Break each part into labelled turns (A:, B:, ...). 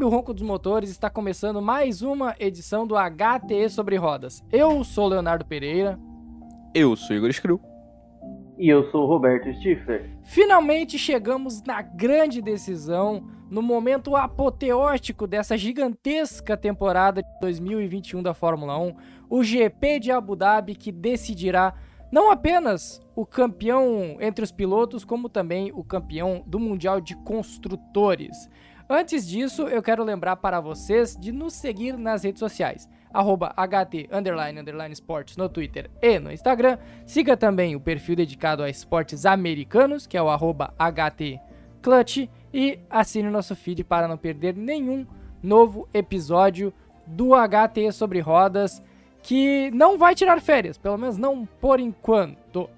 A: sobe o ronco dos motores, está começando mais uma edição do HTE sobre rodas. Eu sou Leonardo Pereira.
B: Eu sou Igor Screw.
C: E eu sou Roberto Stifler.
A: Finalmente chegamos na grande decisão, no momento apoteótico dessa gigantesca temporada de 2021 da Fórmula 1, o GP de Abu Dhabi que decidirá não apenas o campeão entre os pilotos, como também o campeão do Mundial de Construtores. Antes disso, eu quero lembrar para vocês de nos seguir nas redes sociais. Arroba HT underline, underline Sports no Twitter e no Instagram. Siga também o perfil dedicado a esportes americanos, que é o arroba HT Clutch. E assine o nosso feed para não perder nenhum novo episódio do HT sobre rodas, que não vai tirar férias, pelo menos não por enquanto.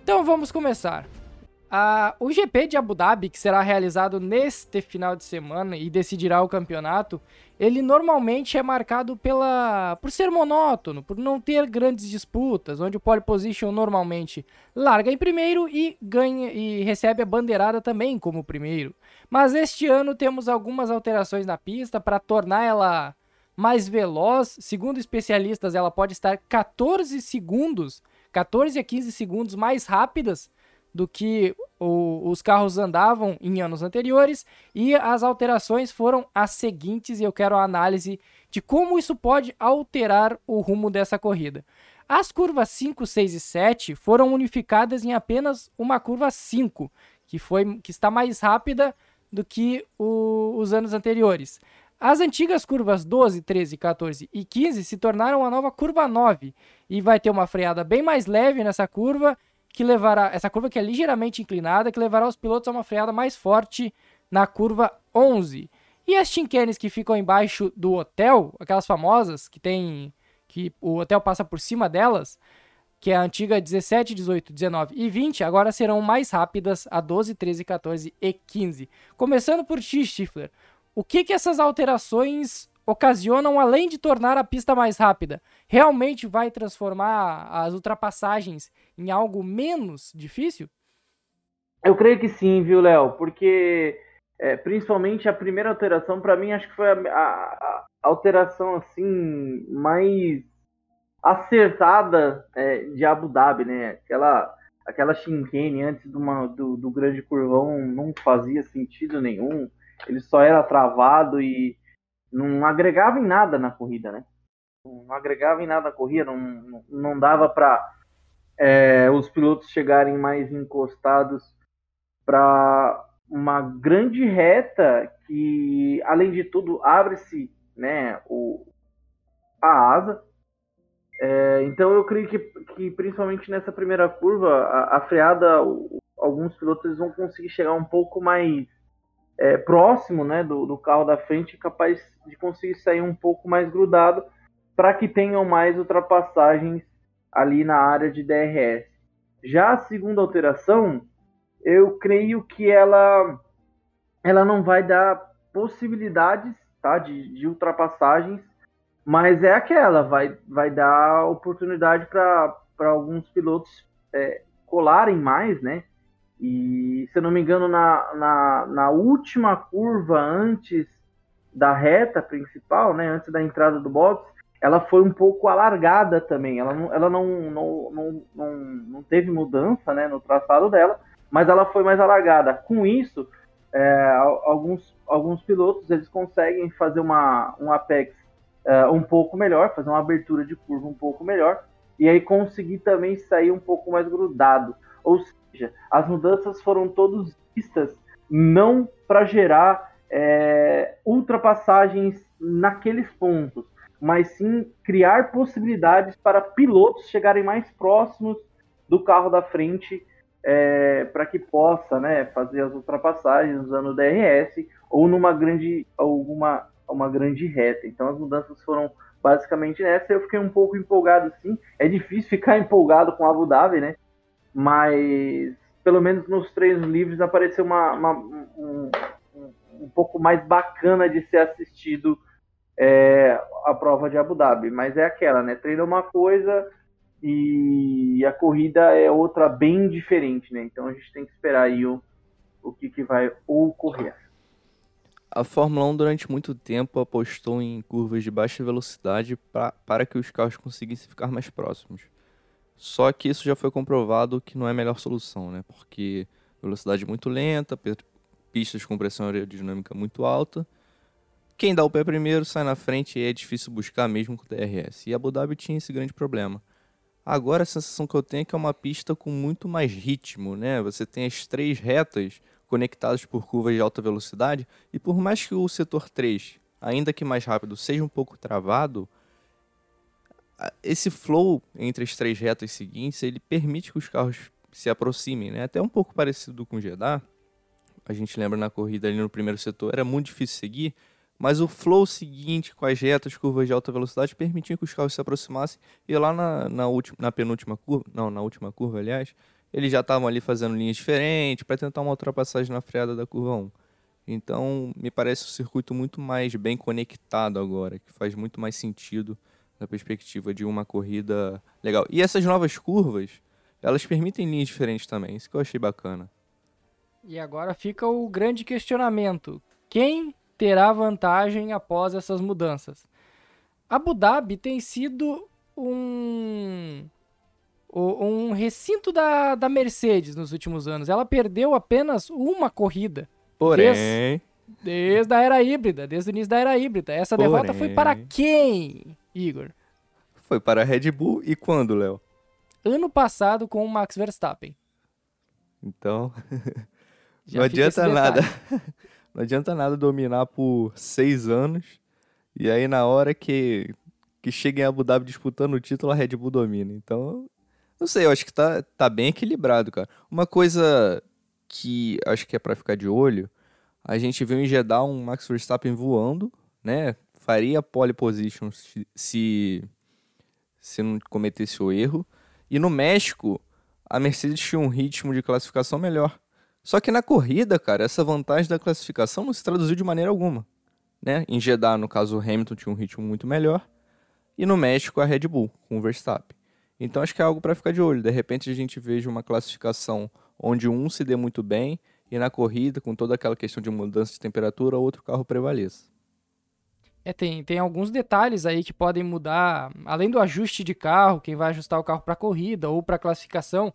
A: Então vamos começar. Ah, o GP de Abu Dhabi, que será realizado neste final de semana e decidirá o campeonato, ele normalmente é marcado pela por ser monótono, por não ter grandes disputas, onde o pole position normalmente larga em primeiro e ganha e recebe a bandeirada também como primeiro. Mas este ano temos algumas alterações na pista para tornar ela mais veloz. Segundo especialistas, ela pode estar 14 segundos, 14 a 15 segundos mais rápidas do que o, os carros andavam em anos anteriores e as alterações foram as seguintes e eu quero a análise de como isso pode alterar o rumo dessa corrida. As curvas 5, 6 e 7 foram unificadas em apenas uma curva 5, que, foi, que está mais rápida do que o, os anos anteriores. As antigas curvas 12, 13, 14 e 15 se tornaram a nova curva 9 e vai ter uma freada bem mais leve nessa curva que levará essa curva que é ligeiramente inclinada, que levará os pilotos a uma freada mais forte na curva 11. E as chinquenes que ficam embaixo do hotel, aquelas famosas que tem que o hotel passa por cima delas, que é a antiga 17, 18, 19 e 20, agora serão mais rápidas a 12, 13, 14 e 15. Começando por X Stifler. O que que essas alterações ocasionam além de tornar a pista mais rápida? Realmente vai transformar as ultrapassagens em algo menos difícil?
C: Eu creio que sim, viu, Léo? Porque é, principalmente a primeira alteração, para mim, acho que foi a, a, a alteração assim mais acertada é, de Abu Dhabi, né? Aquela, aquela chicane antes de uma, do, do grande curvão não fazia sentido nenhum. Ele só era travado e não agregava em nada na corrida, né? Não agregava em nada na corrida, não, não, dava para é, os pilotos chegarem mais encostados para uma grande reta que, além de tudo, abre-se né, o, a asa. É, então eu creio que, que, principalmente nessa primeira curva, a, a freada, o, alguns pilotos vão conseguir chegar um pouco mais é, próximo né, do, do, carro da frente, capaz de conseguir sair um pouco mais grudado para que tenham mais ultrapassagens ali na área de DRS. Já a segunda alteração, eu creio que ela, ela não vai dar possibilidades tá, de, de ultrapassagens, mas é aquela, vai, vai dar oportunidade para alguns pilotos é, colarem mais, né? E se eu não me engano, na, na, na última curva antes da reta principal, né, antes da entrada do box, ela foi um pouco alargada também. Ela não, ela não, não, não, não, não teve mudança né, no traçado dela, mas ela foi mais alargada. Com isso, é, alguns, alguns pilotos eles conseguem fazer uma, um apex é, um pouco melhor, fazer uma abertura de curva um pouco melhor, e aí conseguir também sair um pouco mais grudado. Ou seja, as mudanças foram todas vistas não para gerar é, ultrapassagens naqueles pontos, mas sim criar possibilidades para pilotos chegarem mais próximos do carro da frente é, para que possa né, fazer as ultrapassagens usando o DRS ou numa grande alguma uma grande reta. Então as mudanças foram basicamente nessa. Eu fiquei um pouco empolgado sim. É difícil ficar empolgado com Abu Dhabi, né? Mas pelo menos nos treinos livres apareceu uma, uma um, um, pouco mais bacana de ser assistido é, a prova de Abu Dhabi. Mas é aquela, né? É uma coisa e a corrida é outra bem diferente, né? Então a gente tem que esperar aí o, o que, que vai ocorrer.
B: A Fórmula 1 durante muito tempo apostou em curvas de baixa velocidade pra, para que os carros conseguissem ficar mais próximos. Só que isso já foi comprovado que não é a melhor solução, né? Porque velocidade muito lenta, pistas com pressão aerodinâmica muito alta. Quem dá o pé primeiro sai na frente e é difícil buscar mesmo com o DRS. E Abu Dhabi tinha esse grande problema. Agora a sensação que eu tenho é que é uma pista com muito mais ritmo, né? Você tem as três retas conectadas por curvas de alta velocidade e por mais que o setor 3, ainda que mais rápido, seja um pouco travado, esse flow entre as três retas seguintes, ele permite que os carros se aproximem, né? Até um pouco parecido com o Jeddah. A gente lembra na corrida ali no primeiro setor, era muito difícil seguir, mas o flow seguinte com as retas, curvas de alta velocidade, permitia que os carros se aproximassem. E lá na, na, última, na penúltima curva, não, na última curva, aliás, eles já estavam ali fazendo linhas diferentes para tentar uma ultrapassagem na freada da curva 1. Então, me parece um circuito muito mais bem conectado agora, que faz muito mais sentido na perspectiva de uma corrida legal. E essas novas curvas, elas permitem linhas diferentes também, isso que eu achei bacana.
A: E agora fica o grande questionamento: quem terá vantagem após essas mudanças? Abu Dhabi tem sido um um recinto da, da Mercedes nos últimos anos. Ela perdeu apenas uma corrida.
B: Porém.
A: Desde, desde a era híbrida, desde o início da era híbrida. Essa Porém... derrota foi para quem? Igor?
B: Foi para a Red Bull e quando, Léo?
A: Ano passado com o Max Verstappen.
B: Então, não adianta nada. Não adianta nada dominar por seis anos e aí na hora que, que chega em Abu Dhabi disputando o título, a Red Bull domina. Então, não sei, eu acho que tá, tá bem equilibrado, cara. Uma coisa que acho que é para ficar de olho, a gente viu em Jeddah um Max Verstappen voando, né? Faria pole position se, se não cometesse o erro. E no México, a Mercedes tinha um ritmo de classificação melhor. Só que na corrida, cara, essa vantagem da classificação não se traduziu de maneira alguma. Né? Em Jeddah, no caso, o Hamilton tinha um ritmo muito melhor. E no México, a Red Bull, com o Verstappen. Então acho que é algo para ficar de olho. De repente a gente veja uma classificação onde um se dê muito bem e na corrida, com toda aquela questão de mudança de temperatura, outro carro prevaleça.
A: É, tem, tem alguns detalhes aí que podem mudar, além do ajuste de carro, quem vai ajustar o carro para corrida ou para classificação,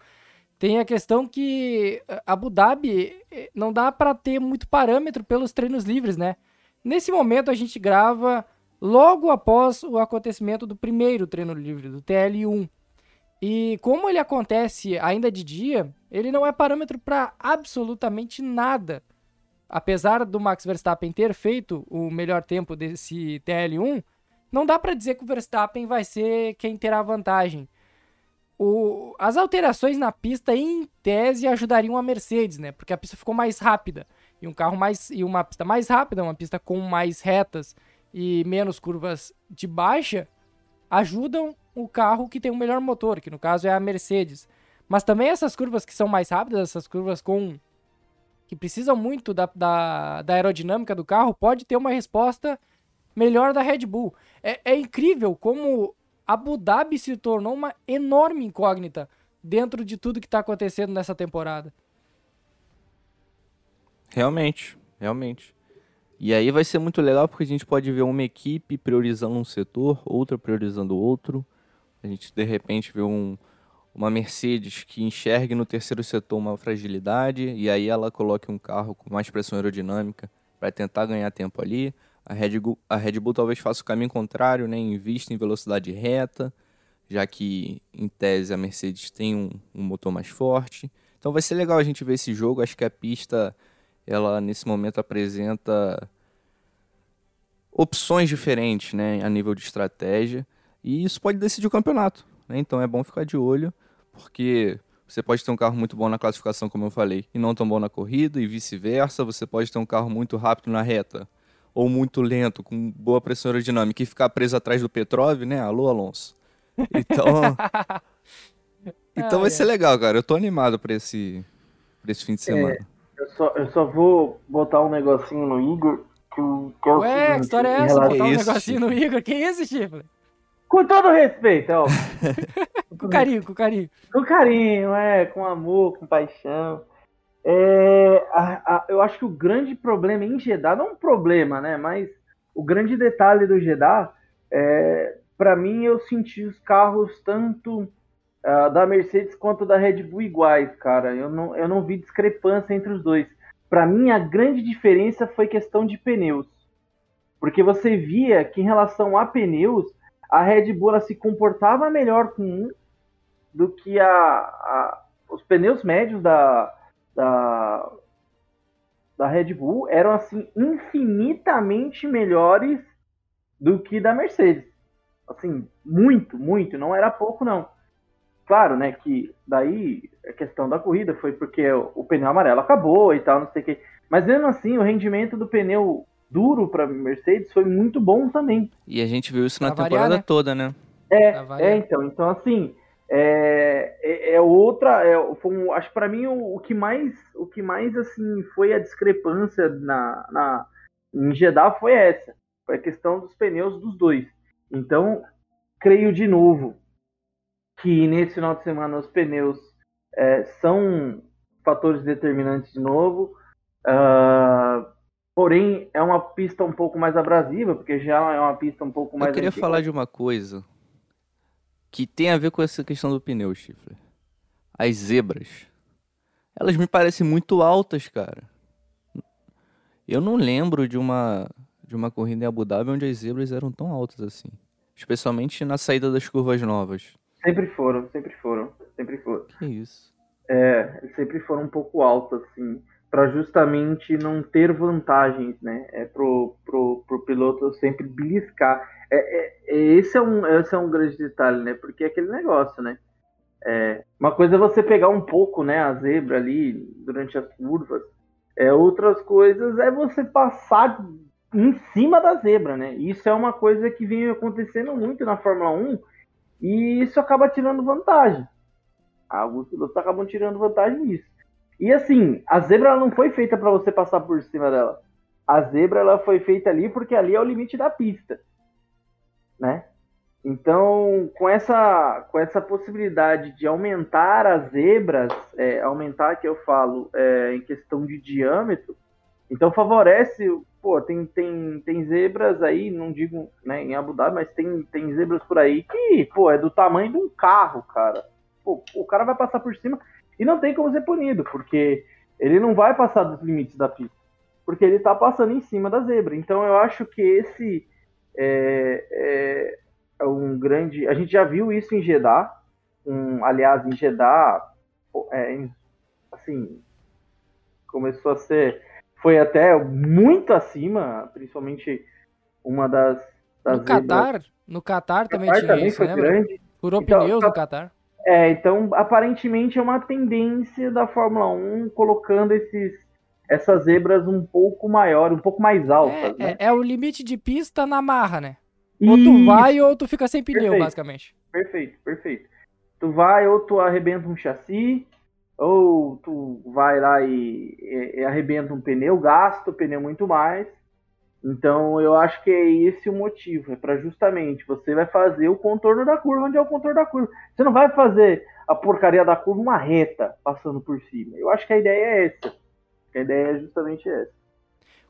A: tem a questão que eh, Abu Dhabi eh, não dá para ter muito parâmetro pelos treinos livres, né? Nesse momento a gente grava logo após o acontecimento do primeiro treino livre, do TL1. E como ele acontece ainda de dia, ele não é parâmetro para absolutamente nada apesar do Max Verstappen ter feito o melhor tempo desse TL1, não dá para dizer que o Verstappen vai ser quem terá vantagem. O, as alterações na pista, em tese, ajudariam a Mercedes, né? Porque a pista ficou mais rápida. E um carro mais. E uma pista mais rápida, uma pista com mais retas e menos curvas de baixa, ajudam o carro que tem o melhor motor, que no caso é a Mercedes. Mas também essas curvas que são mais rápidas, essas curvas com que precisam muito da, da, da aerodinâmica do carro, pode ter uma resposta melhor da Red Bull. É, é incrível como Abu Dhabi se tornou uma enorme incógnita dentro de tudo que está acontecendo nessa temporada.
B: Realmente, realmente. E aí vai ser muito legal porque a gente pode ver uma equipe priorizando um setor, outra priorizando outro. A gente de repente vê um, uma Mercedes que enxergue no terceiro setor uma fragilidade e aí ela coloque um carro com mais pressão aerodinâmica para tentar ganhar tempo ali. A Red, Bull, a Red Bull talvez faça o caminho contrário, né? invista em velocidade reta, já que em tese a Mercedes tem um, um motor mais forte. Então vai ser legal a gente ver esse jogo. Acho que a pista, ela nesse momento apresenta opções diferentes, né, a nível de estratégia, e isso pode decidir o campeonato. Né? Então é bom ficar de olho, porque você pode ter um carro muito bom na classificação, como eu falei, e não tão bom na corrida, e vice-versa. Você pode ter um carro muito rápido na reta, ou muito lento, com boa pressão aerodinâmica, e ficar preso atrás do Petrov, né? Alô, Alonso. Então. então vai ser legal, cara. Eu tô animado pra esse, pra esse fim de semana. É,
C: eu, só, eu só vou botar um negocinho no Igor. Que, que é o
A: Ué, seguinte, que história é essa? Botar um negocinho no Igor? Que isso, Chifre?
C: Com todo respeito, ó.
A: com carinho, com carinho.
C: Com carinho, é, com amor, com paixão. É, a, a, eu acho que o grande problema em Jeddah, não um problema, né? Mas o grande detalhe do Jeddah, é, para mim, eu senti os carros tanto uh, da Mercedes quanto da Red Bull iguais, cara. Eu não, eu não vi discrepância entre os dois. Para mim, a grande diferença foi questão de pneus. Porque você via que em relação a pneus, a Red Bull se comportava melhor com um do que a, a os pneus médios da, da, da Red Bull eram assim infinitamente melhores do que da Mercedes. Assim, muito, muito, não era pouco não. Claro, né, que daí a questão da corrida foi porque o pneu amarelo acabou e tal, não sei o que. Mas mesmo assim, o rendimento do pneu duro para Mercedes foi muito bom também.
B: E a gente viu isso na pra temporada variar, né? toda, né?
C: É, é, então, então assim, é, é, é outra, é, foi um, acho para mim o, o, que mais, o que mais assim foi a discrepância na, na em Jeddah foi essa, foi a questão dos pneus dos dois. Então, creio de novo que nesse final de semana os pneus é, são fatores determinantes de novo. Uh, porém, é uma pista um pouco mais abrasiva, porque já é uma pista um pouco mais.
B: Eu queria antiga. falar de uma coisa que tem a ver com essa questão do pneu, chifre. As zebras. Elas me parecem muito altas, cara. Eu não lembro de uma de uma corrida em Abu Dhabi onde as zebras eram tão altas assim, especialmente na saída das curvas novas.
C: Sempre foram, sempre foram, sempre foram.
B: Que isso.
C: É, sempre foram um pouco altas assim, para justamente não ter vantagens, né? É pro, pro, pro piloto sempre beliscar. É, é, é, esse, é um, esse é um grande detalhe, né? Porque é aquele negócio, né? É, uma coisa é você pegar um pouco, né, a zebra ali durante as curvas. É, outras coisas é você passar em cima da zebra, né? Isso é uma coisa que vem acontecendo muito na Fórmula 1 e isso acaba tirando vantagem. Alguns pilotos acabam tirando vantagem nisso. E assim, a zebra não foi feita para você passar por cima dela. A zebra ela foi feita ali porque ali é o limite da pista né? Então, com essa, com essa possibilidade de aumentar as zebras, é, aumentar que eu falo é, em questão de diâmetro, então favorece, pô, tem, tem, tem zebras aí, não digo né, em Abu Dhabi, mas tem, tem zebras por aí que, pô, é do tamanho de um carro, cara. Pô, o cara vai passar por cima e não tem como ser punido, porque ele não vai passar dos limites da pista, porque ele tá passando em cima da zebra. Então eu acho que esse é, é, é, um grande. A gente já viu isso em Jeddah, um, aliás, em Jeddah, é, assim, começou a ser. Foi até muito acima, principalmente uma das. das
A: no Qatar, no Qatar também tinha também isso, foi lembra? grande. Furou então, pneus no Qatar.
C: É, então aparentemente é uma tendência da Fórmula 1 colocando esses essas zebras um pouco maior, um pouco mais altas.
A: É, né? é, é o limite de pista na marra, né? Ou tu vai ou tu fica sem pneu, perfeito, basicamente.
C: Perfeito, perfeito. Tu vai ou tu arrebenta um chassi, ou tu vai lá e, e, e arrebenta um pneu, gasta o pneu muito mais. Então eu acho que é esse o motivo, é para justamente você vai fazer o contorno da curva onde é o contorno da curva. Você não vai fazer a porcaria da curva uma reta passando por cima. Eu acho que a ideia é essa. A ideia é justamente essa.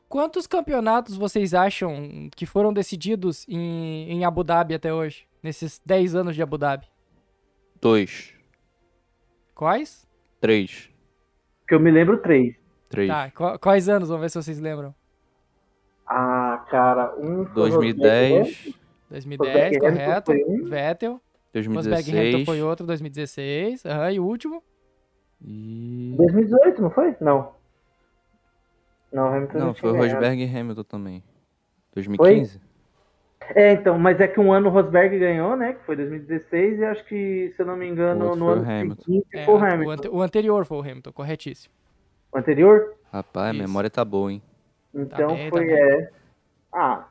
A: Quantos campeonatos vocês acham que foram decididos em, em Abu Dhabi até hoje? Nesses 10 anos de Abu Dhabi?
B: Dois.
A: Quais?
B: Três.
C: Que eu me lembro, três.
B: Três.
A: Tá, quais anos? Vamos ver se vocês lembram.
C: Ah, cara, um
B: 2010.
A: 2010, correto. Um. Vettel.
B: 2016.
A: Hamilton foi outro, 2016. Aham, e o último?
C: E... 2018, não foi? Não. Não, Hamilton
B: não, não foi o Rosberg e Hamilton também. 2015? Foi?
C: É, então, mas é que um ano o Rosberg ganhou, né? Que foi 2016, e acho que, se eu não me engano, no ano
B: Hamilton.
A: seguinte é, foi o Hamilton. O, anterior foi o Hamilton, corretíssimo.
C: O anterior?
B: Rapaz, Isso. a memória tá boa, hein?
C: Então tá bem, foi, tá é... Ah,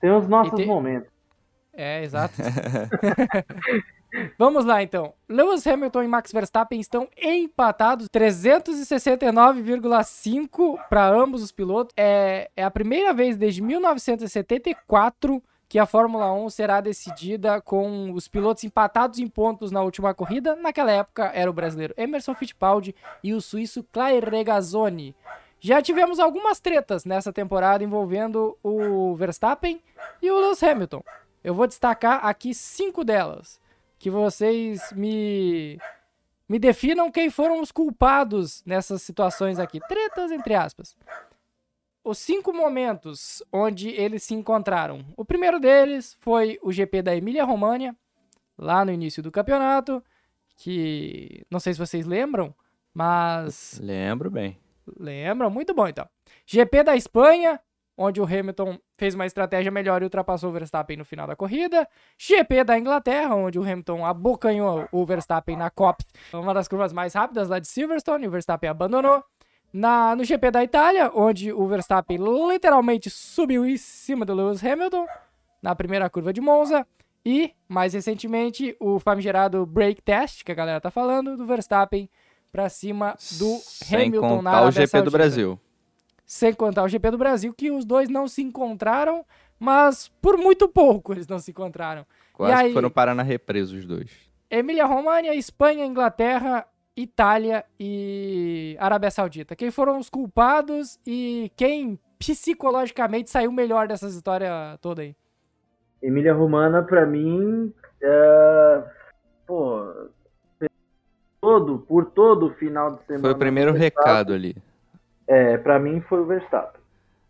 C: tem os nossos momentos.
A: É, exato. Vamos lá então. Lewis Hamilton e Max Verstappen estão empatados, 369,5 para ambos os pilotos. É, é a primeira vez desde 1974 que a Fórmula 1 será decidida com os pilotos empatados em pontos na última corrida. Naquela época era o brasileiro Emerson Fittipaldi e o suíço Claire Regazzoni. Já tivemos algumas tretas nessa temporada envolvendo o Verstappen e o Lewis Hamilton. Eu vou destacar aqui cinco delas, que vocês me me definam quem foram os culpados nessas situações aqui. Tretas entre aspas. Os cinco momentos onde eles se encontraram. O primeiro deles foi o GP da Emília-România, lá no início do campeonato, que não sei se vocês lembram, mas
B: Lembro bem.
A: Lembram? Muito bom, então. GP da Espanha, onde o Hamilton fez uma estratégia melhor e ultrapassou o Verstappen no final da corrida. GP da Inglaterra, onde o Hamilton abocanhou o Verstappen na Copa, uma das curvas mais rápidas lá de Silverstone, o Verstappen abandonou. Na, no GP da Itália, onde o Verstappen literalmente subiu em cima do Lewis Hamilton, na primeira curva de Monza. E, mais recentemente, o famigerado break test, que a galera tá falando, do Verstappen para cima do
B: Sem
A: Hamilton na
B: contar o GP do. Brasil.
A: Sem contar o GP do Brasil, que os dois não se encontraram, mas por muito pouco eles não se encontraram.
B: Quase
A: aí?
B: que foram parar na represa os dois.
A: Emília-Romagna, Espanha, Inglaterra, Itália e Arábia Saudita. Quem foram os culpados e quem psicologicamente saiu melhor dessa história toda aí?
C: Emília Romana, pra mim, é, pô, todo, por todo o final de semana.
B: Foi o primeiro recado ali.
C: É, pra mim foi o Verstappen.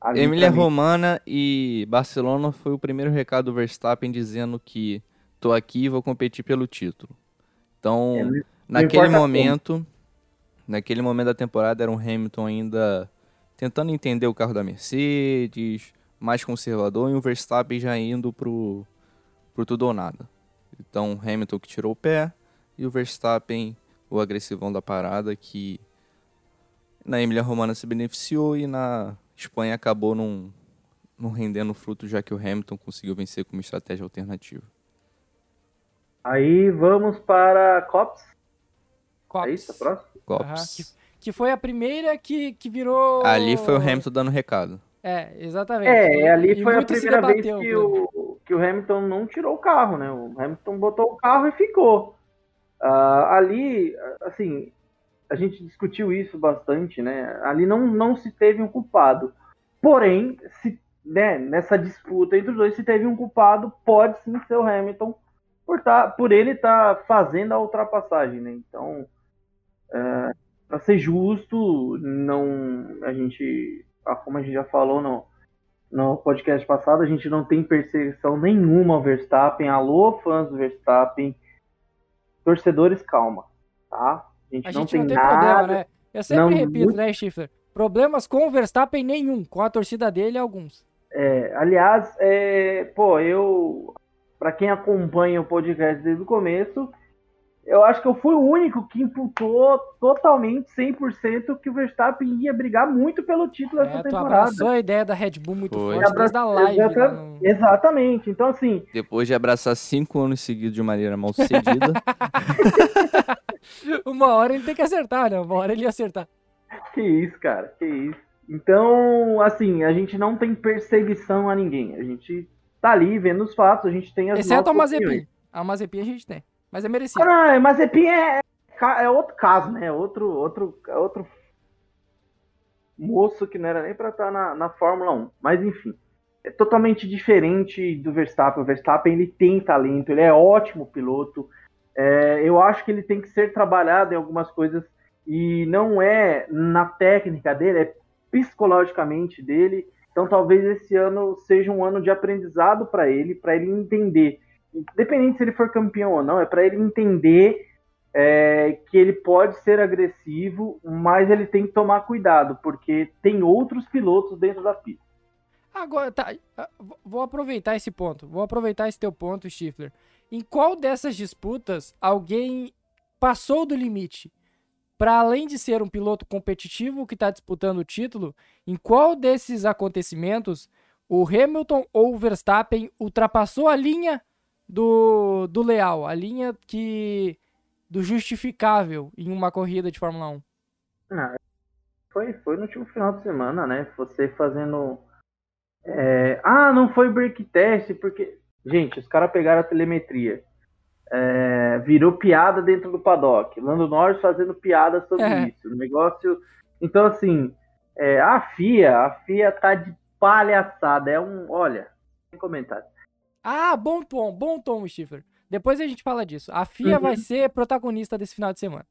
C: Ali,
B: Emília
C: mim,
B: Romana e Barcelona foi o primeiro recado do Verstappen dizendo que tô aqui e vou competir pelo título. Então,
C: É, não-
B: naquele
C: importa
B: momento, naquele momento da temporada era um Hamilton ainda tentando entender o carro da Mercedes, mais conservador, e o Verstappen já indo pro, pro tudo ou nada. Então, Hamilton que tirou o pé e o Verstappen, o agressivão da parada, que na Emília Romana se beneficiou e na Espanha acabou não, não rendendo fruto, já que o Hamilton conseguiu vencer com uma estratégia alternativa.
C: Aí vamos para Cops.
A: Cops.
C: É isso, a próxima?
B: Cops.
A: Aham, que, que foi a primeira que, que virou.
B: Ali foi o Hamilton dando recado.
A: É, exatamente.
C: É,
A: E-
C: ali
A: e
C: foi a
A: muito se
C: primeira vez
A: debateu,
C: que
A: Bruno.
C: o, que o Hamilton não tirou o carro, né? O Hamilton botou o carro e ficou. Ah, ali, assim, a gente discutiu isso bastante, né? Ali não, não se teve um culpado. Porém, se, né, nessa disputa entre os dois, se teve um culpado, pode sim ser o Hamilton por, tá, por ele estar fazendo a ultrapassagem, né? Então, para ser justo, não a gente, ah, como a gente já falou no, no podcast passado, a gente não tem perseguição nenhuma ao Verstappen. Alô, fãs do Verstappen. Torcedores, calma, tá? A gente,
A: A
C: não
A: gente
C: tem
A: não tem
C: nada.
A: problema, né? Eu sempre
C: Não,
A: repito,
C: muito-
A: né, Schiffer? Problemas com o Verstappen nenhum, com a torcida dele alguns.
C: É, aliás, é, pô, eu, para quem acompanha o podcast desde o começo, eu acho que eu fui o único que imputou totalmente 100% que o Verstappen ia brigar muito pelo título essa
A: É, tu
C: temporada.
A: abraçou a ideia da Red Bull muito
B: Foi.
A: forte desde a live.
C: Exata-
A: no-
C: Exatamente. Então, assim,
B: Depois de abraçar cinco anos seguidos de maneira mal sucedida,
A: Uma hora ele tem que acertar, né? Uma hora ele ia acertar.
C: Que isso, cara, que isso. Então, assim, a gente não tem perseguição a ninguém. A gente tá ali vendo os fatos, a gente tem as
A: Exceto a. Mazepin. A Mazepin a gente tem. Mas é
C: Ah,
A: merecido.
C: não, mas Mazepin é, ca- é outro caso, né? Outro, outro, é outro moço que não era nem pra estar na, na Fórmula 1. Mas enfim, é totalmente diferente do Verstappen. O Verstappen ele tem talento, ele é ótimo piloto. É, eu acho que ele tem que ser trabalhado em algumas coisas e não é na técnica dele, é psicologicamente dele. Então talvez esse ano seja um ano de aprendizado para ele, para ele entender, independente se ele for campeão ou não, é para ele entender é, que ele pode ser agressivo, mas ele tem que tomar cuidado, porque tem outros pilotos dentro da pista.
A: Agora, tá. ah, Vou aproveitar esse ponto. Vou aproveitar esse teu ponto, Stifler. Em qual dessas disputas alguém passou do limite? Para além de ser um piloto competitivo que está disputando o título, em qual desses acontecimentos o Hamilton ou o Verstappen ultrapassou a linha do, do leal, a linha que do justificável em uma corrida de Fórmula 1?
C: Ah, foi, foi no último final de semana, né? Você fazendo. é, Ah, não foi break test, porque. Gente, os caras pegaram a telemetria. É, virou piada dentro do paddock. Lando Norris fazendo piada sobre
A: É.
C: isso. O negócio. Então, assim, É, a FIA, a FIA tá de palhaçada. É um. Olha, sem comentário.
A: Ah, bom tom, bom tom, Schiffer. Depois a gente fala disso. A FIA uhum. vai ser protagonista desse final de semana.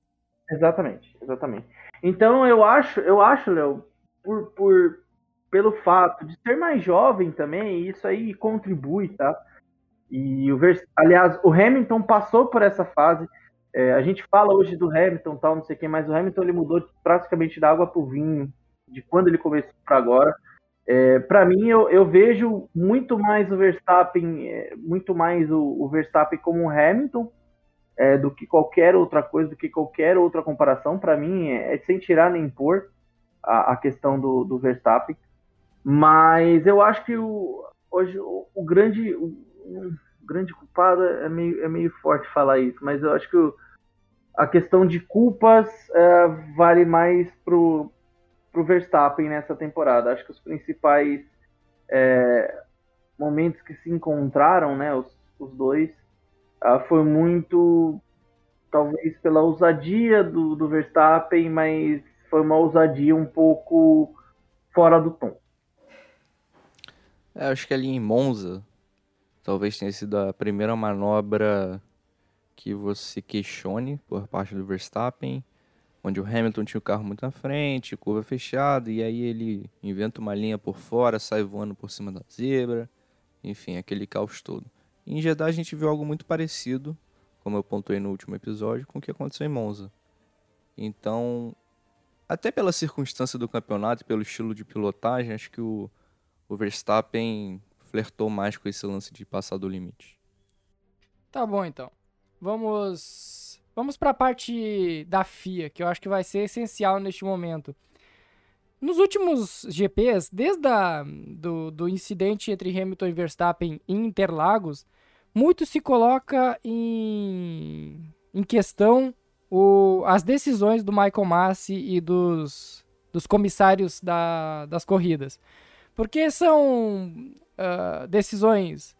C: Exatamente, exatamente. Então eu acho, eu acho, Léo, por, por, pelo fato de ser mais jovem também, isso aí contribui, tá? E o aliás, o Hamilton passou por essa fase. É, a gente fala hoje do Hamilton, tal, não sei quem, mas o Hamilton ele mudou praticamente da água para o vinho de quando ele começou para agora. É, para mim, eu, eu, vejo muito mais o Verstappen, é, muito mais o, o, Verstappen como o Hamilton é, do que qualquer outra coisa, do que qualquer outra comparação. Para mim, é, é, sem tirar nem pôr a, a questão do, do, Verstappen. Mas eu acho que o, hoje o, o grande, o, grande culpado é meio, é meio forte falar isso, mas eu acho que a questão de culpas é, vale mais pro para o Verstappen nessa temporada. Acho que os principais é, momentos que se encontraram, né, os, os dois, uh, foi muito, talvez pela ousadia do, do Verstappen, mas foi uma ousadia um pouco fora do tom.
B: É, acho que ali em Monza, talvez tenha sido a primeira manobra que você questione por parte do Verstappen onde o Hamilton tinha o carro muito na frente, curva fechada, e aí ele inventa uma linha por fora, sai voando por cima da zebra, enfim, aquele caos todo. em Jeddah a gente viu algo muito parecido, como eu pontuei no último episódio, com o que aconteceu em Monza. Então, até pela circunstância do campeonato e pelo estilo de pilotagem, acho que o, o Verstappen flertou mais com esse lance de passar do limite.
A: Tá bom então. Vamos Vamos para a parte da FIA, que eu acho que vai ser essencial neste momento. Nos últimos GPs, desde a, do, do incidente entre Hamilton e Verstappen em Interlagos, muito se coloca em, em questão o, as decisões do Michael Massi e dos, dos comissários da, das corridas. Porque são uh, decisões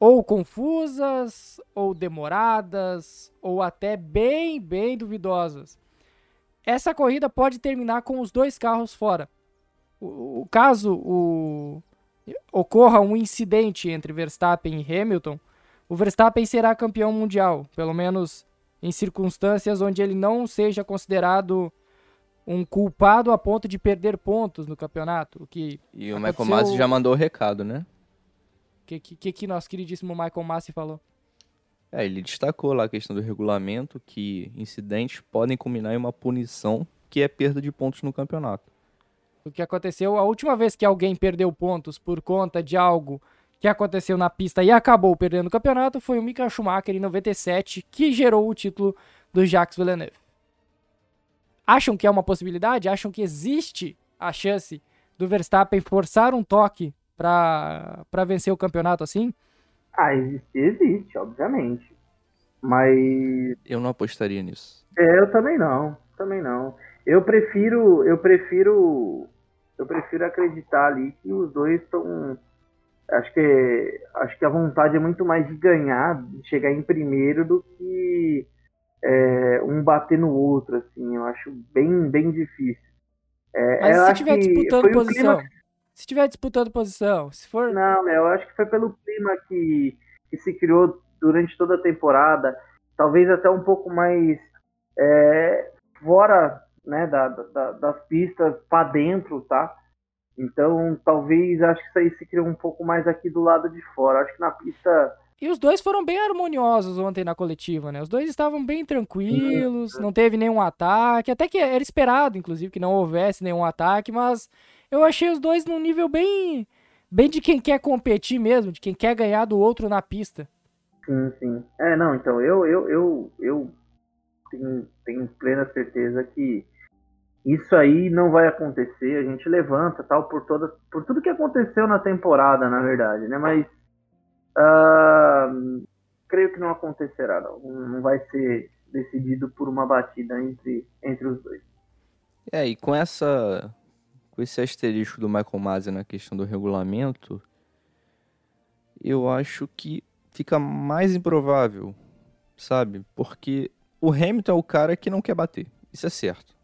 A: ou confusas, ou demoradas, ou até bem, bem duvidosas. Essa corrida pode terminar com os dois carros fora. O, o caso o, ocorra um incidente entre Verstappen e Hamilton, o Verstappen será campeão mundial, pelo menos em circunstâncias onde ele não seja considerado um culpado a ponto de perder pontos no campeonato. O que
B: e o Michael Masi já mandou o recado, né?
A: Que, que, que nosso queridíssimo Michael Massi falou?
B: É, ele destacou lá a questão do regulamento, que incidentes podem culminar em uma punição, que é perda de pontos no campeonato.
A: O que aconteceu, a última vez que alguém perdeu pontos por conta de algo que aconteceu na pista e acabou perdendo o campeonato foi o Mika Schumacher em 97, que gerou o título do Jacques Villeneuve. Acham que é uma possibilidade? Acham que existe a chance do Verstappen forçar um toque para vencer o campeonato assim?
C: Ah, existe, existe, obviamente. Mas.
B: Eu não apostaria nisso.
C: É, eu também não. Também não. Eu prefiro. Eu prefiro. Eu prefiro acreditar ali que os dois estão. Acho que, acho que a vontade é muito mais de ganhar, de chegar em primeiro, do que é, um bater no outro, assim. Eu acho bem, bem difícil.
A: É, Mas se estiver disputando posição. Se estiver disputando posição, se for.
C: Não, eu acho que foi pelo clima que, que se criou durante toda a temporada, talvez até um pouco mais é, fora né, da, da, das pistas para dentro, tá? Então, talvez acho que isso aí se criou um pouco mais aqui do lado de fora. Acho que na pista.
A: E os dois foram bem harmoniosos ontem na coletiva, né? Os dois estavam bem tranquilos, não teve nenhum ataque. Até que era esperado, inclusive, que não houvesse nenhum ataque, mas eu achei os dois num nível bem bem de quem quer competir mesmo, de quem quer ganhar do outro na pista.
C: Sim, sim. É, não, então eu eu eu, eu tenho, tenho plena certeza que isso aí não vai acontecer. A gente levanta tal por toda por tudo que aconteceu na temporada, na verdade, né? Mas uh, creio que não acontecerá, não. Não vai ser decidido por uma batida entre entre os dois.
B: É, e com essa com esse asterisco do Michael Masi na questão do regulamento, eu acho que fica mais improvável, sabe? Porque o Hamilton é o cara que não quer bater. Isso é certo.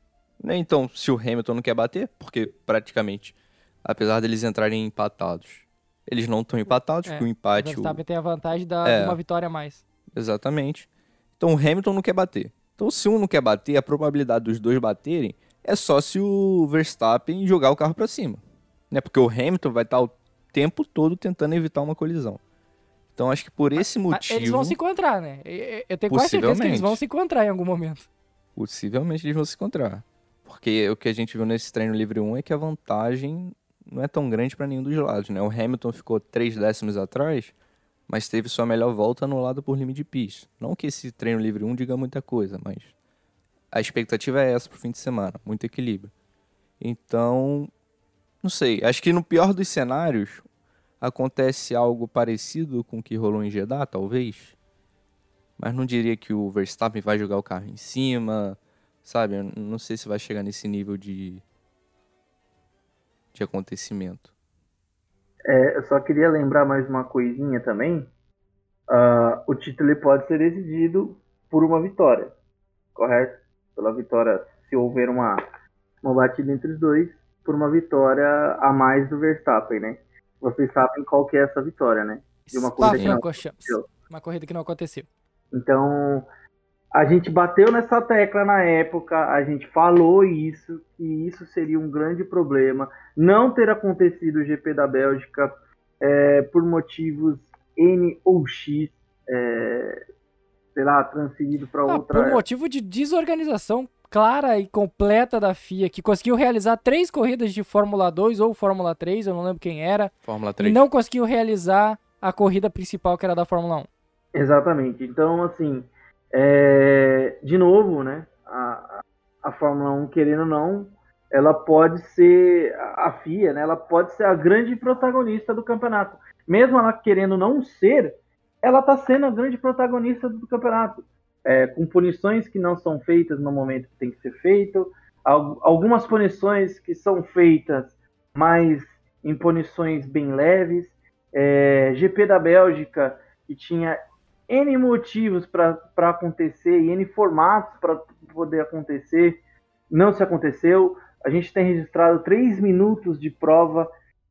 B: Né? Então, se o Hamilton não quer bater, porque praticamente, apesar deles entrarem empatados, eles não estão empatados,
A: É,
B: porque o
A: O
B: empate. o-
A: Verstappen tem a vantagem da,
B: É.
A: de uma vitória a mais.
B: Exatamente. Então o Hamilton não quer bater. Então, se um não quer bater, a probabilidade dos dois baterem é só se o Verstappen jogar o carro pra cima. Né? Porque o Hamilton vai estar o tempo todo tentando evitar uma colisão. Então, acho que por esse
A: Ah,
B: motivo.
A: Eles vão se encontrar, né? Eu tenho quase certeza que eles vão se encontrar em algum momento.
B: Possivelmente eles vão se encontrar. Porque o que a gente viu nesse treino livre 1 é que a vantagem não é tão grande para nenhum dos lados, né? O Hamilton ficou três décimos atrás, mas teve sua melhor volta anulada por limite de pista. Não que esse treino livre 1 diga muita coisa, mas a expectativa é essa pro fim de semana, muito equilíbrio. Então, não sei, acho que no pior dos cenários acontece algo parecido com o que rolou em Jeddah, talvez. Mas não diria que o Verstappen vai jogar o carro em cima, sabe? Não sei se vai chegar nesse nível de de acontecimento.
C: É, eu só queria lembrar mais uma coisinha também. Ah, o título pode ser decidido por uma vitória, correto? Pela vitória, se houver uma, uma batida entre os dois, por uma vitória a mais do Verstappen, né? Vocês sabem qual que é essa vitória, né? De uma corrida que não
A: Spa-Francorchamps. Uma corrida que não aconteceu.
C: Então, a gente bateu nessa tecla na época, a gente falou isso, que isso seria um grande problema. Não ter acontecido o GP da Bélgica é, por motivos N ou X, é, sei lá, transferido para
A: Ah,
C: outra.
A: por motivo de desorganização clara e completa da FIA, que conseguiu realizar três corridas de Fórmula 2 ou Fórmula 3, eu não lembro quem era,
B: Fórmula
A: e
B: 3.
A: não conseguiu realizar a corrida principal, que era da Fórmula 1.
C: Exatamente. Então, assim, é, de novo, né? A, a Fórmula 1, querendo ou não, ela pode ser, a FIA, né? Ela pode ser a grande protagonista do campeonato. Mesmo ela querendo não ser, ela está sendo a grande protagonista do campeonato. É, com punições que não são feitas no momento que tem que ser feito, al- algumas punições que são feitas, mas em punições bem leves. É, GP da Bélgica, que tinha N motivos para acontecer e N formatos para poder acontecer, não se aconteceu. A gente tem registrado 3 minutos de prova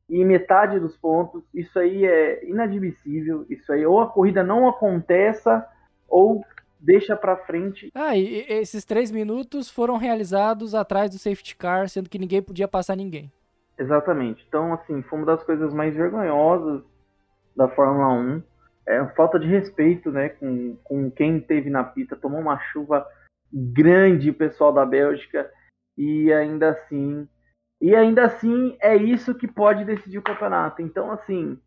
C: e metade dos pontos. Isso aí é inadmissível. Isso aí, ou a corrida não aconteça, ou deixa para frente.
A: Ah, e esses três minutos foram realizados atrás do safety car, sendo que ninguém podia passar ninguém.
C: Exatamente. Então, assim, foi uma das coisas mais vergonhosas da Fórmula 1. É falta de respeito, né, com, com quem teve na pista. Tomou uma chuva grande o pessoal da Bélgica e ainda assim, e ainda assim é isso que pode decidir o campeonato. Então, assim,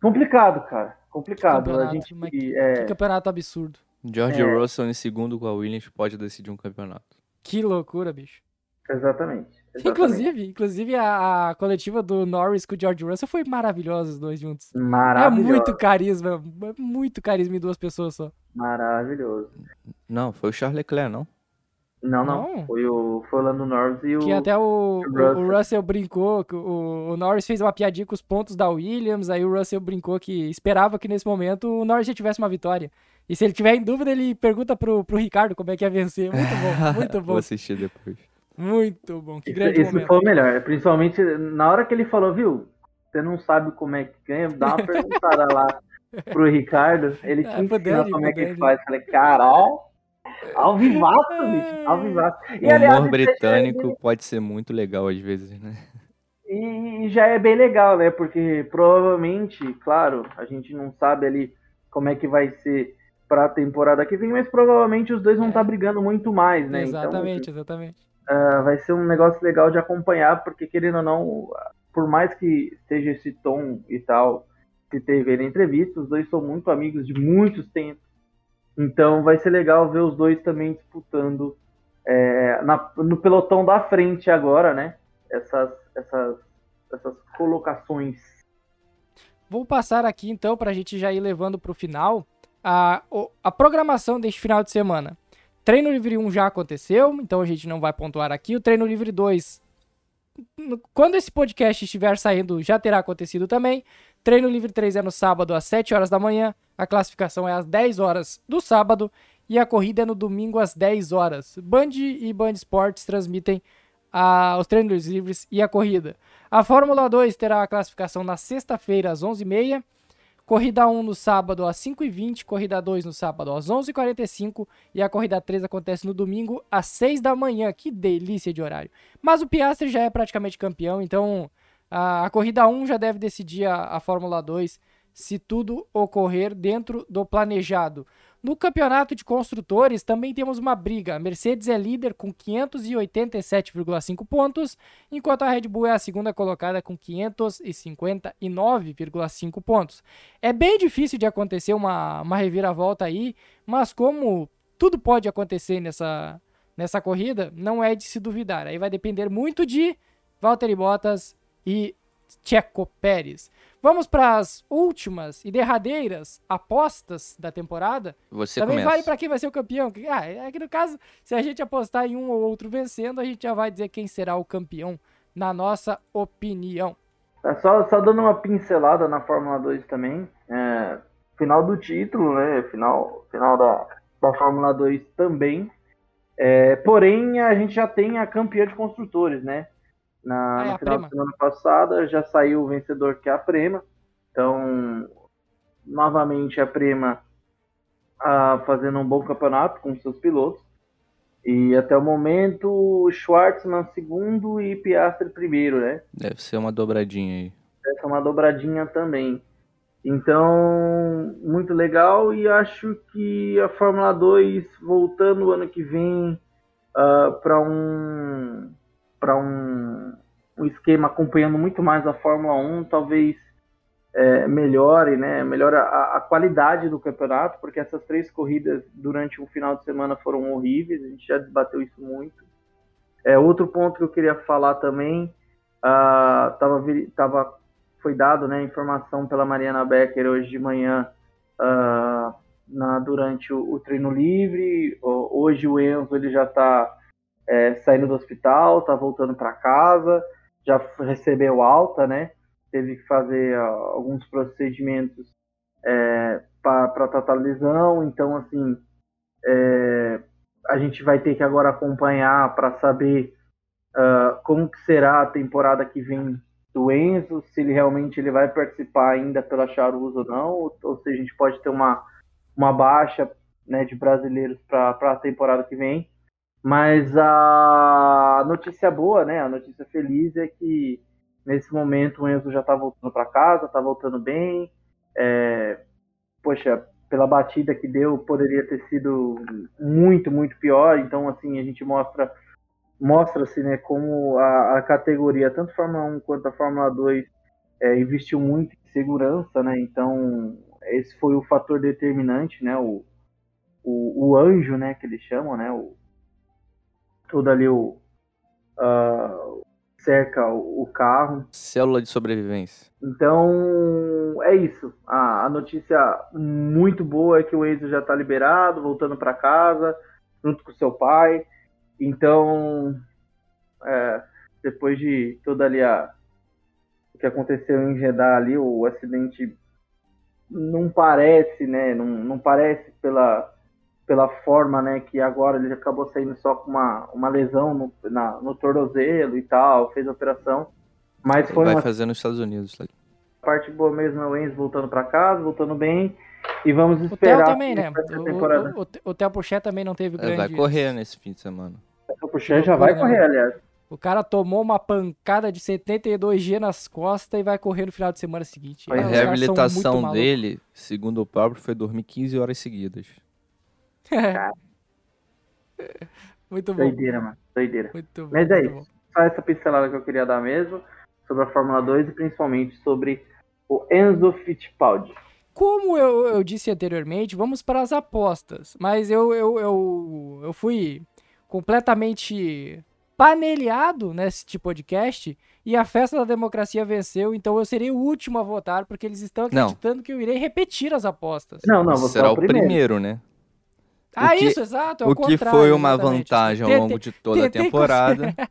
C: complicado, cara, complicado. A
A: Campeonato,
C: gente
A: mas
C: é,
A: Que campeonato absurdo.
B: George
C: É.
B: Russell em segundo com a Williams pode decidir um campeonato.
A: Que loucura, bicho.
C: exatamente, exatamente.
A: Inclusive, inclusive a, a coletiva do Norris com o George Russell foi maravilhosa, os dois juntos. É
C: maravilhoso,
A: muito carisma, é muito carisma em duas pessoas só.
C: maravilhoso.
B: Não, foi o Charles Leclerc, não?
C: Não, não,
A: Não.
C: foi o foi o Lando Norris e o
A: Que até o, o- o
C: Russell.
A: Brincou, que o, o Norris fez uma piadinha com os pontos da Williams, aí o Russell brincou que esperava que nesse momento o Norris já tivesse uma vitória. E se ele tiver em dúvida, ele pergunta pro, pro Ricardo como é que ia vencer. Muito bom, muito
B: Vou
A: bom,
B: assistir depois.
A: muito bom. Que
C: Isso,
A: grande
C: isso
A: momento.
C: foi o melhor, principalmente na hora que ele falou, viu? Você não sabe como é que ganha, dá uma perguntada lá pro Ricardo, ele
A: Ah,
C: ensina
A: Dani,
C: como é que faz. Falei, caralho, ao vivaço, bicho, ao vivaço. E,
B: O
C: aliás,
B: humor
C: é-
B: britânico pode ser muito legal às vezes, né?
C: E, e já é bem legal, né? Porque provavelmente, claro, a gente não sabe ali como é que vai ser pra temporada que vem, mas provavelmente os dois vão
A: É.
C: estar brigando muito mais, né?
A: Exatamente, exatamente.
C: Ah, vai ser um negócio legal de acompanhar, porque querendo ou não, por mais que seja esse tom e tal que teve na entrevista, os dois são muito amigos de muitos tempos. Então vai ser legal ver os dois também disputando é, na- no pelotão da frente agora, né? Essas, essas, essas colocações.
A: Vou passar aqui então pra gente já ir levando pro final a, o- a programação deste final de semana. Treino livre 1 já aconteceu, então a gente não vai pontuar aqui. O treino livre 2, no- quando esse podcast estiver saindo, já terá acontecido também. Treino livre 3 é no sábado às 7 horas da manhã. A classificação é às 10 horas do sábado. e a corrida é no domingo às 10 horas. Band e Band Esportes transmitem a, os treinos livres e a corrida. A Fórmula 2 terá a classificação na sexta-feira às 11h30, corrida 1 no sábado às 5h20, corrida 2 no sábado às 11h45 e a corrida 3 acontece no domingo às 6 da manhã. Que delícia de horário. Mas o Piastri já é praticamente campeão, então a, a corrida 1 já deve decidir a, a Fórmula 2 se tudo ocorrer dentro do planejado. No campeonato de construtores também temos uma briga. A Mercedes é líder com 587,5 pontos, enquanto a Red Bull é a segunda colocada com 559,5 pontos. É bem difícil de acontecer uma, uma reviravolta aí, mas como tudo pode acontecer nessa, nessa corrida, não é de se duvidar. Aí vai depender muito de Valtteri Bottas e Checo Pérez. Vamos para as últimas e derradeiras apostas da temporada.
B: Você
A: Também
B: começa.
A: vale para quem vai ser o campeão. Ah, é que no caso, se a gente apostar em um ou outro vencendo, a gente já vai dizer quem será o campeão, na nossa opinião.
C: É só, só dando uma pincelada na Fórmula 2 também. É, final do título, né? Final, final da, da Fórmula 2 também. É, porém, a gente já tem a campeã de construtores, né? Na,
A: Ah, é
C: no
A: a
C: final da semana passada já saiu o vencedor que é a Prema. Então, novamente a Prema ah, fazendo um bom campeonato com seus pilotos. E até o momento, Schwartzman segundo e Piastri primeiro, né?
B: Deve ser uma dobradinha aí.
C: Essa é uma dobradinha também. Então, muito legal e acho que a Fórmula 2 voltando ano que vem para um para um, um esquema acompanhando muito mais a Fórmula 1, talvez é, melhore, né? Melhore a, qualidade do campeonato, porque essas três corridas durante o final de semana foram horríveis, a gente já debateu isso muito. É, outro ponto que eu queria falar também, ah, tava, tava foi dado né, informação pela Mariana Becker hoje de manhã ah, na, durante o, o treino livre. Hoje o Enzo ele já está saindo do hospital, está voltando para casa, já recebeu alta, né? Teve que fazer ah, alguns procedimentos para tratar a lesão. Então, assim, é, a gente vai ter que agora acompanhar para saber ah, como que será a temporada que vem do Enzo, se ele realmente ele vai participar ainda pela Charus ou não, ou, ou se a gente pode ter uma, uma baixa né, de brasileiros para a temporada que vem. Mas a notícia boa, né, a notícia feliz é que nesse momento o Enzo já está voltando para casa, está voltando bem. É, poxa, pela batida que deu, poderia ter sido muito, muito pior. Então, assim, a gente mostra mostra-se né, como a, a categoria, tanto Fórmula 1 quanto a Fórmula 2, é, investiu muito em segurança, né? Então, esse foi o fator determinante, né? O, o, o anjo, né, que eles chamam, né? O, todo ali o ah, cerca o, carro.
B: Célula de sobrevivência.
C: Então, é isso. A, a notícia muito boa é que o Enzo já está liberado, voltando para casa, junto com seu pai. Então, é, depois de toda ali a o que aconteceu em Jeddah ali, o acidente não parece, né? Não, não parece pela, pela forma, né? Que agora ele acabou saindo só com uma, uma lesão no, na, no tornozelo e tal, fez a operação. Mas foi
B: Vai
C: uma
B: fazer nos Estados Unidos. tá?
C: a parte boa mesmo é o Enzo voltando para casa, voltando bem. E vamos
A: O Theo
C: esperar
A: também, né? O,
C: temporada.
A: o, o, o Theo Puchet também não teve
B: É,
A: grande...
B: vai correr nesse fim de semana.
C: O Puxé já vai
A: né,
C: correr, aliás.
A: O cara tomou uma pancada de 72G nas costas e vai correr no final de semana seguinte.
C: A
A: É,
B: reabilitação dele, segundo o próprio, foi dormir 15 horas seguidas.
A: muito bom.
C: Doideira, mano. Doideira.
A: Muito bom.
C: Mas é
A: muito
C: isso.
A: bom.
C: Só essa pincelada que eu queria dar mesmo sobre a Fórmula 2 e principalmente sobre o Enzo Fittipaldi.
A: Como eu, eu disse anteriormente, vamos para as apostas. Mas eu, eu, eu, eu fui completamente paneleado nesse tipo de podcast e a festa da democracia venceu, então eu serei o último a votar porque eles estão
B: Não.
A: acreditando que eu irei repetir as apostas.
C: Não, não, você
B: Será
C: é
B: o primeiro, né?
A: Ah,
B: que-
A: isso, exato. é
B: o que foi uma
A: exatamente.
B: vantagem ao
A: Tentei-
B: longo de toda a temporada.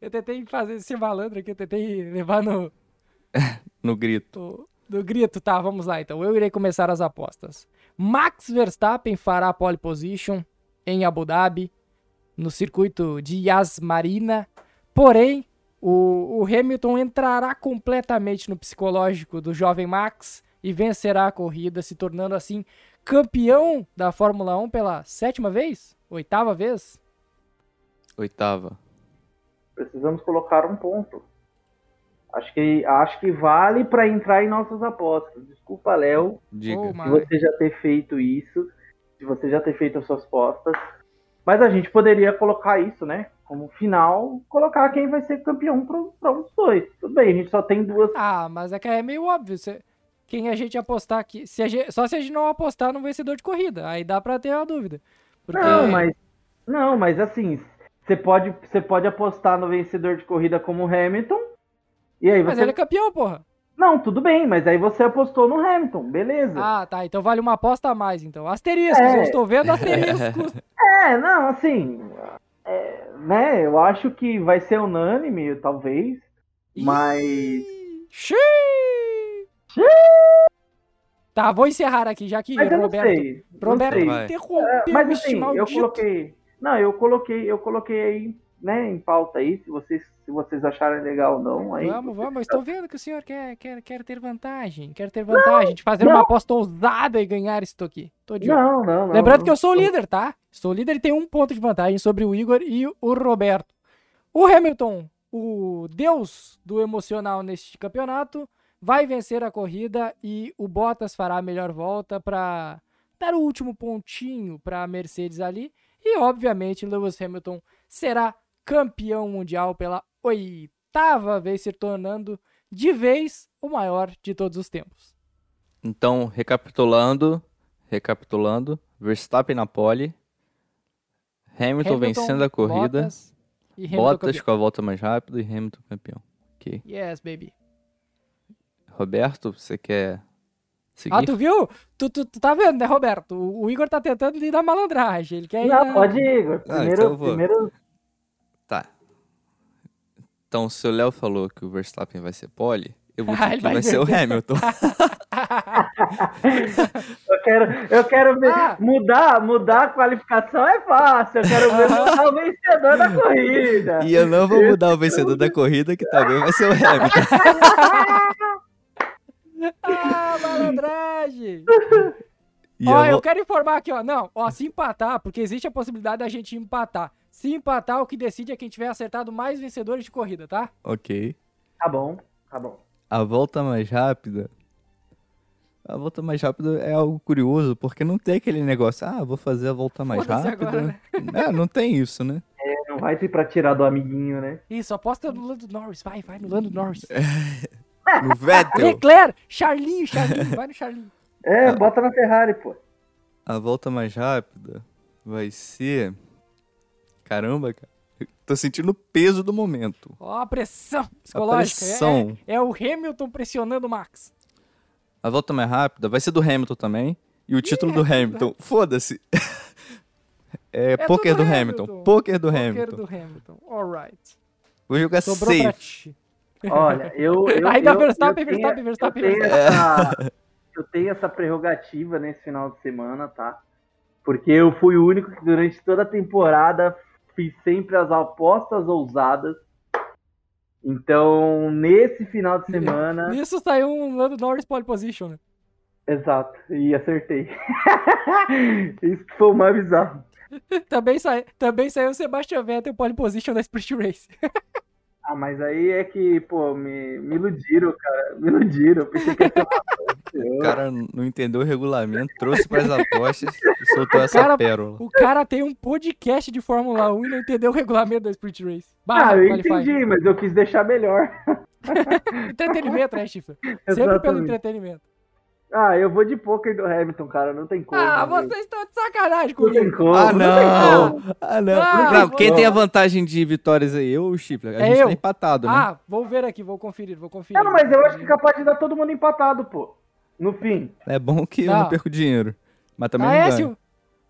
A: Eu tentei fazer esse malandro aqui, eu tentei levar no,
B: no grito.
A: do grito. Tá, vamos lá então. Eu irei começar as apostas. Max Verstappen fará a pole position em Abu Dhabi, no circuito de Yas Marina. Porém, o, o Hamilton entrará completamente no psicológico do jovem Max e vencerá a corrida, se tornando assim campeão da Fórmula 1 pela sétima vez? Oitava vez?
B: Oitava.
C: Precisamos colocar um ponto. Acho que, acho que vale para entrar em nossas apostas. Desculpa, Léo,
B: Diga.
A: Oh, mas-
C: você já ter feito isso, se você já ter feito as suas apostas. Mas a gente poderia colocar isso, né? Como final, colocar quem vai ser campeão para os dois. Tudo bem, a gente só tem duas.
A: Ah, mas é que é meio óbvio. se- quem a gente apostar aqui. Se a gente- só se a gente não apostar no vencedor de corrida. Aí dá pra ter a dúvida. Porque
C: Não, mas não, mas assim, você pode, você pode apostar no vencedor de corrida como o Hamilton. E aí
A: mas
C: você
A: ele é campeão, porra.
C: Não, tudo bem, mas aí você apostou no Hamilton, beleza?
A: Ah, tá. Então vale uma aposta a mais, então. Asteriscos,
C: É.
A: eu estou vendo asteriscos.
C: É, não, assim, é, né? Eu acho que vai ser unânime, talvez, mas
A: Ih, Xiii. Tá, vou encerrar aqui, já que
C: mas eu não
A: Roberto,
C: sei. não
A: Roberto
C: sei.
B: Vai.
A: interrompeu
C: Mas
A: este
C: assim, eu coloquei, não, eu coloquei, eu coloquei aí, né, em pauta aí, se vocês, se vocês acharem legal ou não, aí.
A: Vamos, vamos, eu estou vendo que o senhor quer, quer, quer ter vantagem. Quer ter vantagem de fazer uma aposta ousada e ganhar isso aqui. Tô de.
C: Não, não, não.
A: Lembrando
C: não.
A: que eu sou o líder, tá? Sou o líder e tenho um ponto de vantagem sobre o Igor e o Roberto. O Hamilton, o deus do emocional neste campeonato, vai vencer a corrida e o Bottas fará a melhor volta para dar o último pontinho para a Mercedes ali. E, obviamente, Lewis Hamilton será campeão mundial pela oitava vez, se tornando de vez o maior de todos os tempos.
B: Então, recapitulando, recapitulando, Verstappen na pole, Hamilton, vencendo a corrida,
A: Bottas Hamilton
B: Bottas com a volta mais rápida e Hamilton campeão. Ok.
A: Yes, baby.
B: Roberto, você quer seguir?
A: Ah, tu viu? Tu, tu, tu tá vendo, né, Roberto? O, o Igor tá tentando ir na malandragem. Ele quer ir
C: Não,
A: na...
C: pode ir, Igor.
B: Ah,
C: Primeiro,
B: então eu vou.
C: primeiro
B: Tá. Então, se o Léo falou que o Verstappen vai ser pole, eu vou
A: Ah,
B: dizer
A: ele
B: que
A: vai
B: vai ser o. Hamilton.
C: eu quero, eu quero ver,
A: Ah.
C: mudar, mudar a qualificação é fácil. Eu quero ver mudar o vencedor da corrida.
B: E eu não vou mudar o vencedor da corrida, que também vai ser o Hamilton.
A: ah, malandragem!
B: E
A: ó,
B: eu
A: eu quero informar aqui, ó. Não, ó, se empatar, porque existe a possibilidade da gente empatar. Se empatar, o que decide é quem tiver acertado mais vencedores de corrida, tá?
B: Ok.
C: Tá bom, tá bom.
B: A volta mais rápida. A volta mais rápida é algo curioso, porque não tem aquele negócio, ah, vou fazer a volta mais rápida.
A: agora, né?
B: É, não tem isso, né?
C: Não vai ter pra tirar do amiguinho, né?
A: Isso, aposta no Lando Norris. Vai, vai no Lando Norris.
B: No Vettel.
A: Leclerc, Charlinho, Charlinho. Vai no Charlinho.
C: É, bota na Ferrari, pô.
B: A volta mais rápida vai ser. Caramba, cara. Eu Tô sentindo o peso do momento.
A: Ó, a pressão
B: A
A: psicológica. É-
B: pressão.
A: É, é o Hamilton pressionando o Max.
B: A volta mais rápida vai ser do Hamilton também. E o título do Hamilton. Foda-se. É,
A: tudo
B: poker do
A: Hamilton.
B: Hamilton. Poker do
A: Poker
B: Hamilton.
A: do Hamilton. Alright.
B: Vou jogar
A: Sobrou ti.
C: Olha, eu. eu
A: Aí dá
C: eu-
A: Verstappen,
C: eu tenho-
A: Verstappen, Verstappen,
C: Eu tenho, essa, eu tenho essa prerrogativa nesse final de semana, tá? Porque eu fui o único que durante toda a temporada fiz sempre as apostas ousadas. Então, nesse final de semana.
A: Nisso saiu um Lando Norris pole position, né?
C: Exato, e acertei. Isso que foi o mais bizarro.
A: Também, sai, também saiu o Sebastian Vettel pole position da Sprint Race.
C: Ah, mas aí é que, pô, me, me iludiram, cara. Me iludiram. Eu pensei que ia ser uma
B: O cara não entendeu o regulamento, trouxe pras apostas e soltou essa
A: cara-
B: pérola.
A: O cara tem um podcast de Fórmula 1 e não entendeu o regulamento da Sprint Race. Barra,
C: Ah, eu
A: qualify.
C: entendi, mas eu quis deixar melhor.
A: Entretenimento, né, Chifre? Sempre pelo entretenimento.
C: Ah, eu vou de poker do Hamilton, cara. Não tem como.
A: Ah,
C: né?
A: vocês estão de sacanagem
C: Não tem
A: comigo.
C: como.
B: Ah,
C: tem
B: não!
C: como.
B: Ah, não.
A: Ah,
B: não
A: vou-
B: quem tem a vantagem de vitórias aí? Eu ou o Chifre? A
A: É
B: gente
A: eu.
B: tá empatado, né?
A: Ah, vou ver aqui, vou conferir, vou conferir.
C: Não, mas eu acho que é capaz de dar todo mundo empatado, pô. No fim.
B: É bom que eu
A: Não.
B: não perco dinheiro. Mas também
A: ah,
B: não
A: é,
B: ganho.
A: Sil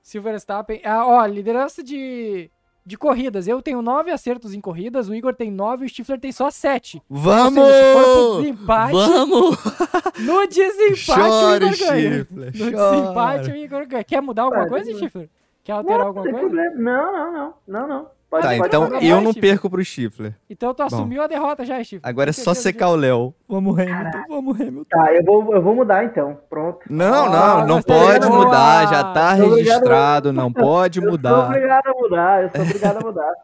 A: Silver Verstappen. Ah, ó, liderança de, de corridas. Eu tenho nove acertos em corridas, o Igor tem nove e o Stifler tem só sete.
B: Vamos!
A: Seja, se for pro desempate,
B: Vamos!
A: no desempate
B: Chora,
A: o Igor ganha.
B: Stifler,
A: No
B: chora.
A: desempate o Igor ganha. Quer mudar alguma
C: Ah,
A: coisa. Stifler? Quer alterar
C: Não,
A: alguma coisa?
C: problema. Não, não, não. Não, não. Pode,
B: Tá,
C: pode
B: então eu
A: mais,
B: não
A: Stifler.
B: perco pro Stifler.
A: Então tu assumiu a derrota já, Stifler.
B: Agora é só secar o Léo. Vamos, Hamilton. Vamos, Hamilton.
C: Tá, eu vou, eu vou mudar então. Pronto.
B: Não,
A: Ah,
B: não, não pode mudar. Já tá
C: Obrigado.
B: registrado, não pode
C: Eu sou
B: mudar.
C: obrigado a mudar, eu sou obrigado a mudar.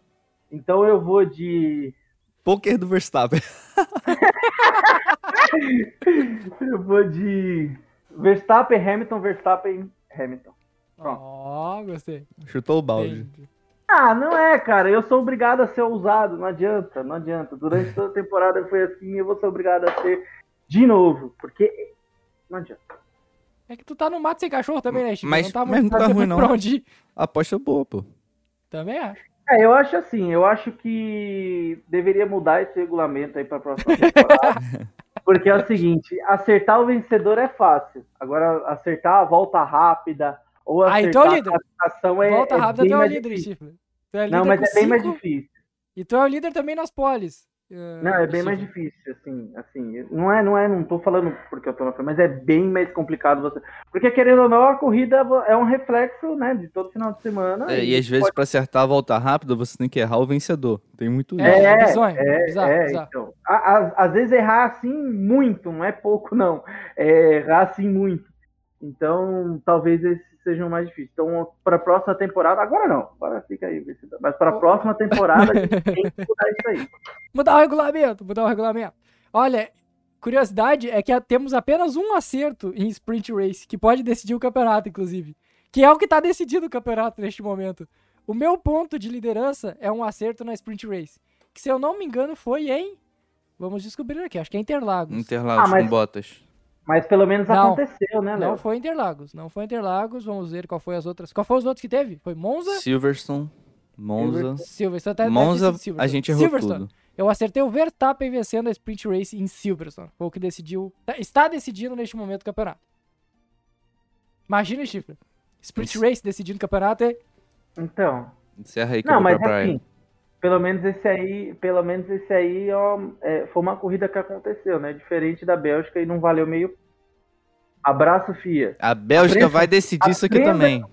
C: Então eu vou de.
B: Poker do Verstappen.
C: Eu vou de. Verstappen, Hamilton, Verstappen, Hamilton.
A: Ó, gostei.
B: Chutou o balde.
A: Entendi.
C: Ah, não é, cara. Eu sou obrigado a ser ousado. Não adianta, não adianta. Durante toda a temporada foi assim eu vou ser obrigado a ser de novo. Porque. Não adianta.
A: É que tu tá no mato sem cachorro também, né, Stifler?
B: Mas-
A: não tá
B: mas não tá ruim,
A: muito
B: não.
A: pra onde ir.
B: Aposta boa, pô.
A: Também acho.
C: É, eu acho assim, eu acho que deveria mudar esse regulamento aí pra próxima temporada. porque é o seguinte, acertar o vencedor é fácil. Agora, acertar a volta rápida ou
A: Ah,
C: acertar
A: então,
C: a
A: líder.
C: classificação é,
A: Volta
C: é
A: rápida,
C: bem
A: tu é o
C: mais
A: líder. Tu é
C: Não,
A: líder
C: mas
A: com
C: é bem mais
A: cinco,
C: difícil.
A: E tu é o líder também nas poles. eh,
C: Não, é bem mais difícil, assim, assim, não é, não é, não tô falando porque eu tô na frente, mas é bem mais complicado você, porque querendo ou não, a corrida é um reflexo, né, de todo final de semana.
B: É, e às vezes, pra acertar a volta rápida, você tem que errar o vencedor. Tem muito isso.
A: É,
C: É,
A: bizonho,
C: É,
A: bizarro,
C: é,
A: bizarro.
C: então. A- a- Às vezes errar assim muito, não é pouco, não. É errar assim muito. Então, talvez esses sejam mais difíceis. Então, para a próxima temporada, agora não, agora fica aí, mas para a próxima temporada a gente tem que mudar isso aí.
A: Mudar o regulamento, mudar o regulamento. Olha, curiosidade é que temos apenas um acerto em Sprint Race, que pode decidir o campeonato, inclusive. Que é o que tá decidindo o campeonato neste momento. O meu ponto de liderança é um acerto na Sprint Race. Que, se eu não me engano, foi em. Vamos descobrir aqui, acho que é Interlagos.
B: Interlagos
C: Ah, mas-
B: com botas.
C: Mas pelo menos
A: Não.
C: aconteceu, né,
A: Não
C: Léo?
A: foi Interlagos, não foi Interlagos. Vamos ver qual foi as outras. Qual foi os outros que teve? Foi Monza?
B: Silverstone, Monza.
A: Silverstone. Tá,
B: Monza,
A: sido
B: a
A: Silverstone.
B: gente errou
A: Silverstone.
B: tudo.
A: Eu acertei o Verstappen vencendo a Sprint Race em Silverstone. Foi o que decidiu. tá- Está decidindo neste momento o campeonato. Imagina, Chifre. Sprint
B: Isso.
A: Race decidindo o campeonato é.
C: Então.
B: Encerra aí que
C: Não,
B: eu vou
C: mas
B: pra praia.
C: Pelo menos esse aí, pelo menos esse aí, ó, é, foi uma corrida que aconteceu, né? Diferente da Bélgica e não valeu meio. Abraço, FIA.
B: A Bélgica
C: Aprenda-
B: vai decidir isso aqui
C: aprenda-
B: também.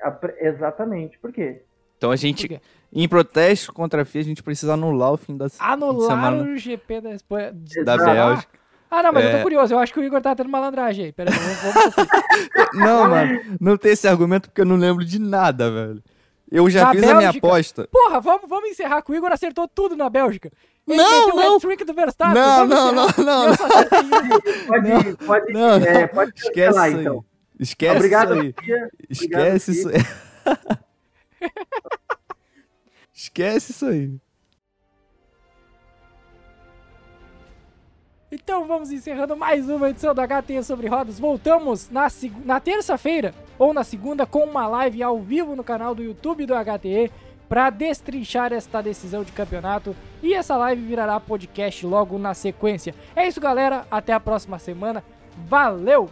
C: Apre- Exatamente. Por quê?
B: Então a gente, em protesto contra a FIA, a gente precisa anular o fim da fim de
A: Anular
B: semana
A: o GP da Espanha.
B: da
C: Exato.
B: Bélgica.
A: Ah, não, mas eu
B: É.
A: tô curioso. Eu acho que o Igor tá tendo malandragem aí. Pera aí, vamos.
B: Não, mano, não tem esse argumento porque eu não lembro de nada, velho. Eu já
A: Na
B: fiz a minha
A: Bélgica?
B: aposta.
A: Porra, vamos, vamos encerrar que o Igor acertou tudo na Bélgica. Ele
B: Não,
A: o
B: não.
A: hat-trick do Verstappen.
B: Não,
A: vamos
B: não, não, não,
A: só acertei um.
C: Pode, pode,
B: Não,
C: é, pode
B: Esquece aí.
C: então.
B: Esquece
C: Obrigado,
B: isso aí. Esquece isso aí. Esquece isso aí.
A: Então vamos encerrando mais uma edição do HT sobre rodas. Voltamos na, na terça-feira ou na segunda com uma live ao vivo no canal do YouTube do HTE para destrinchar esta decisão de campeonato e essa live virará podcast logo na sequência. É isso, galera. Até a próxima semana. Valeu!